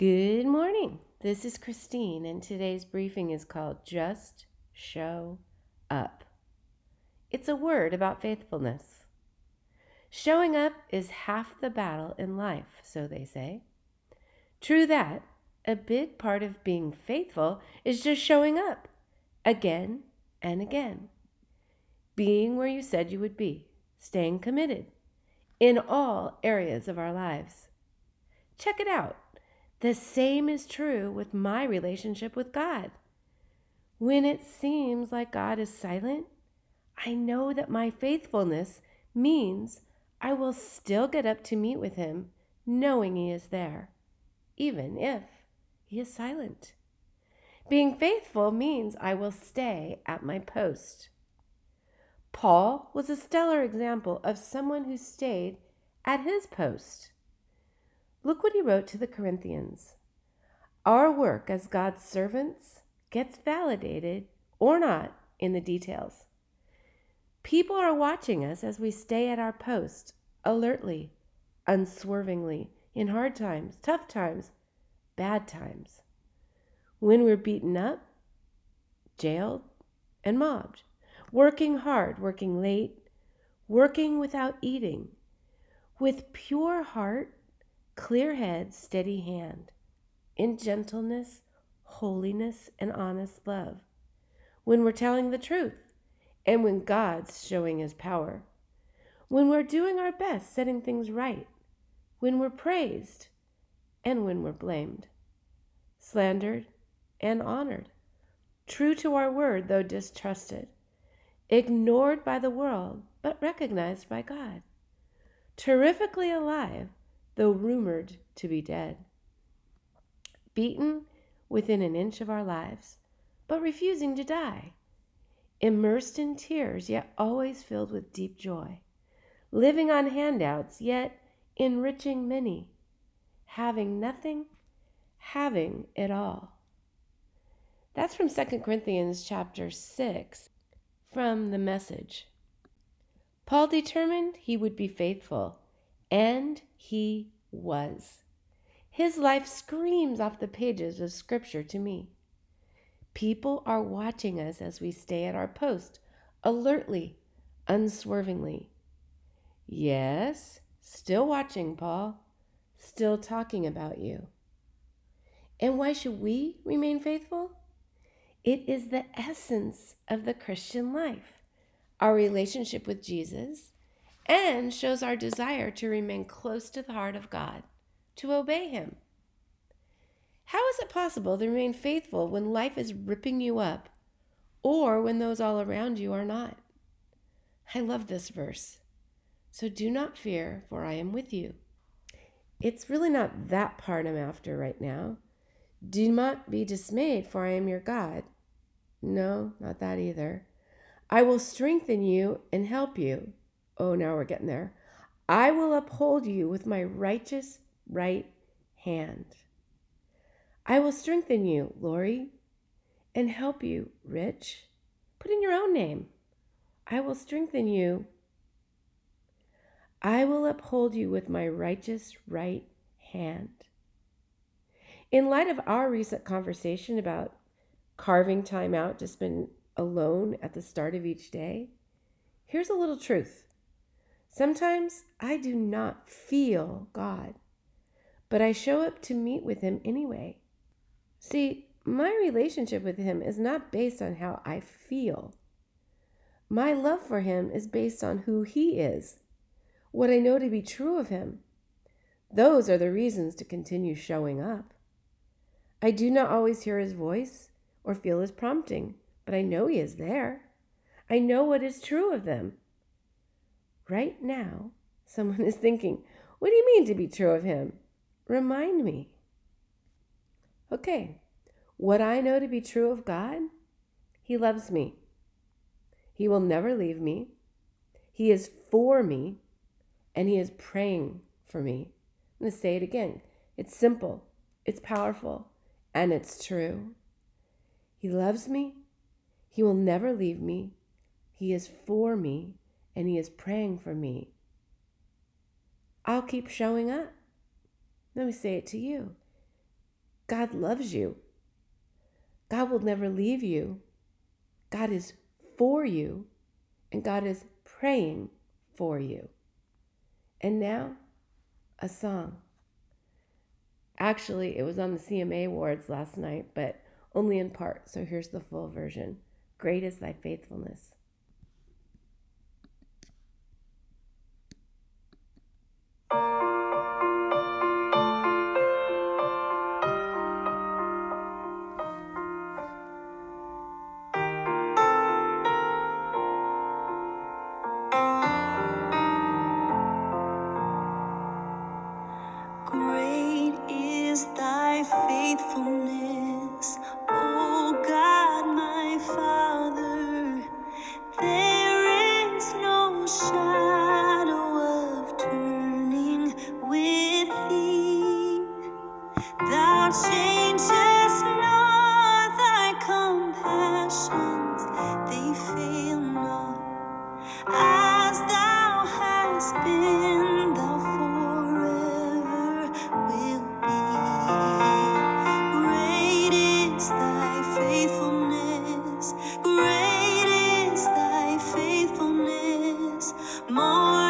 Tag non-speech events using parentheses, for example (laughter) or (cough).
Good morning. This is Christine, and today's briefing is called Just Show Up. It's a word about faithfulness. Showing up is half the battle in life, so they say. True that, a big part of being faithful is just showing up again and again. Being where you said you would be, staying committed in all areas of our lives. Check it out. The same is true with my relationship with God. When it seems like God is silent, I know that my faithfulness means I will still get up to meet with Him, knowing He is there, even if He is silent. Being faithful means I will stay at my post. Paul was a stellar example of someone who stayed at his post. Look what he wrote to the Corinthians. Our work as God's servants gets validated or not in the details. People are watching us as we stay at our post, alertly, unswervingly, in hard times, tough times, bad times. When we're beaten up, jailed, and mobbed, working hard, working late, working without eating, with pure heart, clear head, steady hand, in gentleness, holiness, and honest love. When we're telling the truth, and when God's showing his power. When we're doing our best setting things right. When we're praised, and when we're blamed. Slandered and honored. True to our word, though distrusted. Ignored by the world, but recognized by God terrifically alive, though rumored to be dead. Beaten within an inch of our lives, but refusing to die. Immersed in tears, yet always filled with deep joy. Living on handouts, yet enriching many. Having nothing, having it all. That's from 2 Corinthians chapter 6 from the message. Paul determined he would be faithful, and he was. His life screams off the pages of Scripture to me. People are watching us as we stay at our post, alertly, unswervingly. Yes, still watching, Paul, still talking about you. And why should we remain faithful? It is the essence of the Christian life our relationship with Jesus, and shows our desire to remain close to the heart of God, to obey Him. How is it possible to remain faithful when life is ripping you up or when those all around you are not? I love this verse. So do not fear, for I am with you. It's really not that part I'm after right now. Do not be dismayed, for I am your God. No, not that either. I will strengthen you and help you. Oh, now we're getting there. I will uphold you with my righteous right hand. I will strengthen you, Lori, and help you, Rich. Put in your own name. I will strengthen you. I will uphold you with my righteous right hand. In light of our recent conversation about carving time out to spend alone at the start of each day, here's a little truth. Sometimes I do not feel God, but I show up to meet with Him anyway. See, my relationship with Him is not based on how I feel. My love for Him is based on who He is, what I know to be true of Him. Those are the reasons to continue showing up. I do not always hear His voice or feel His prompting but I know He is there. I know what is true of them. Right now, someone (laughs) is thinking, What do you mean to be true of Him? Remind me. Okay, what I know to be true of God, He loves me. He will never leave me. He is for me, and He is praying for me. I'm going to say it again. It's simple, it's powerful, and it's true. He loves me, he will never leave me. He is for me and He is praying for me. I'll keep showing up. Let me say it to you. God loves you. God will never leave you. God is for you, and God is praying for you. And now, a song. Actually, it was on the CMA Awards last night, but only in part. So here's the full version Great is thy faithfulness. Great more.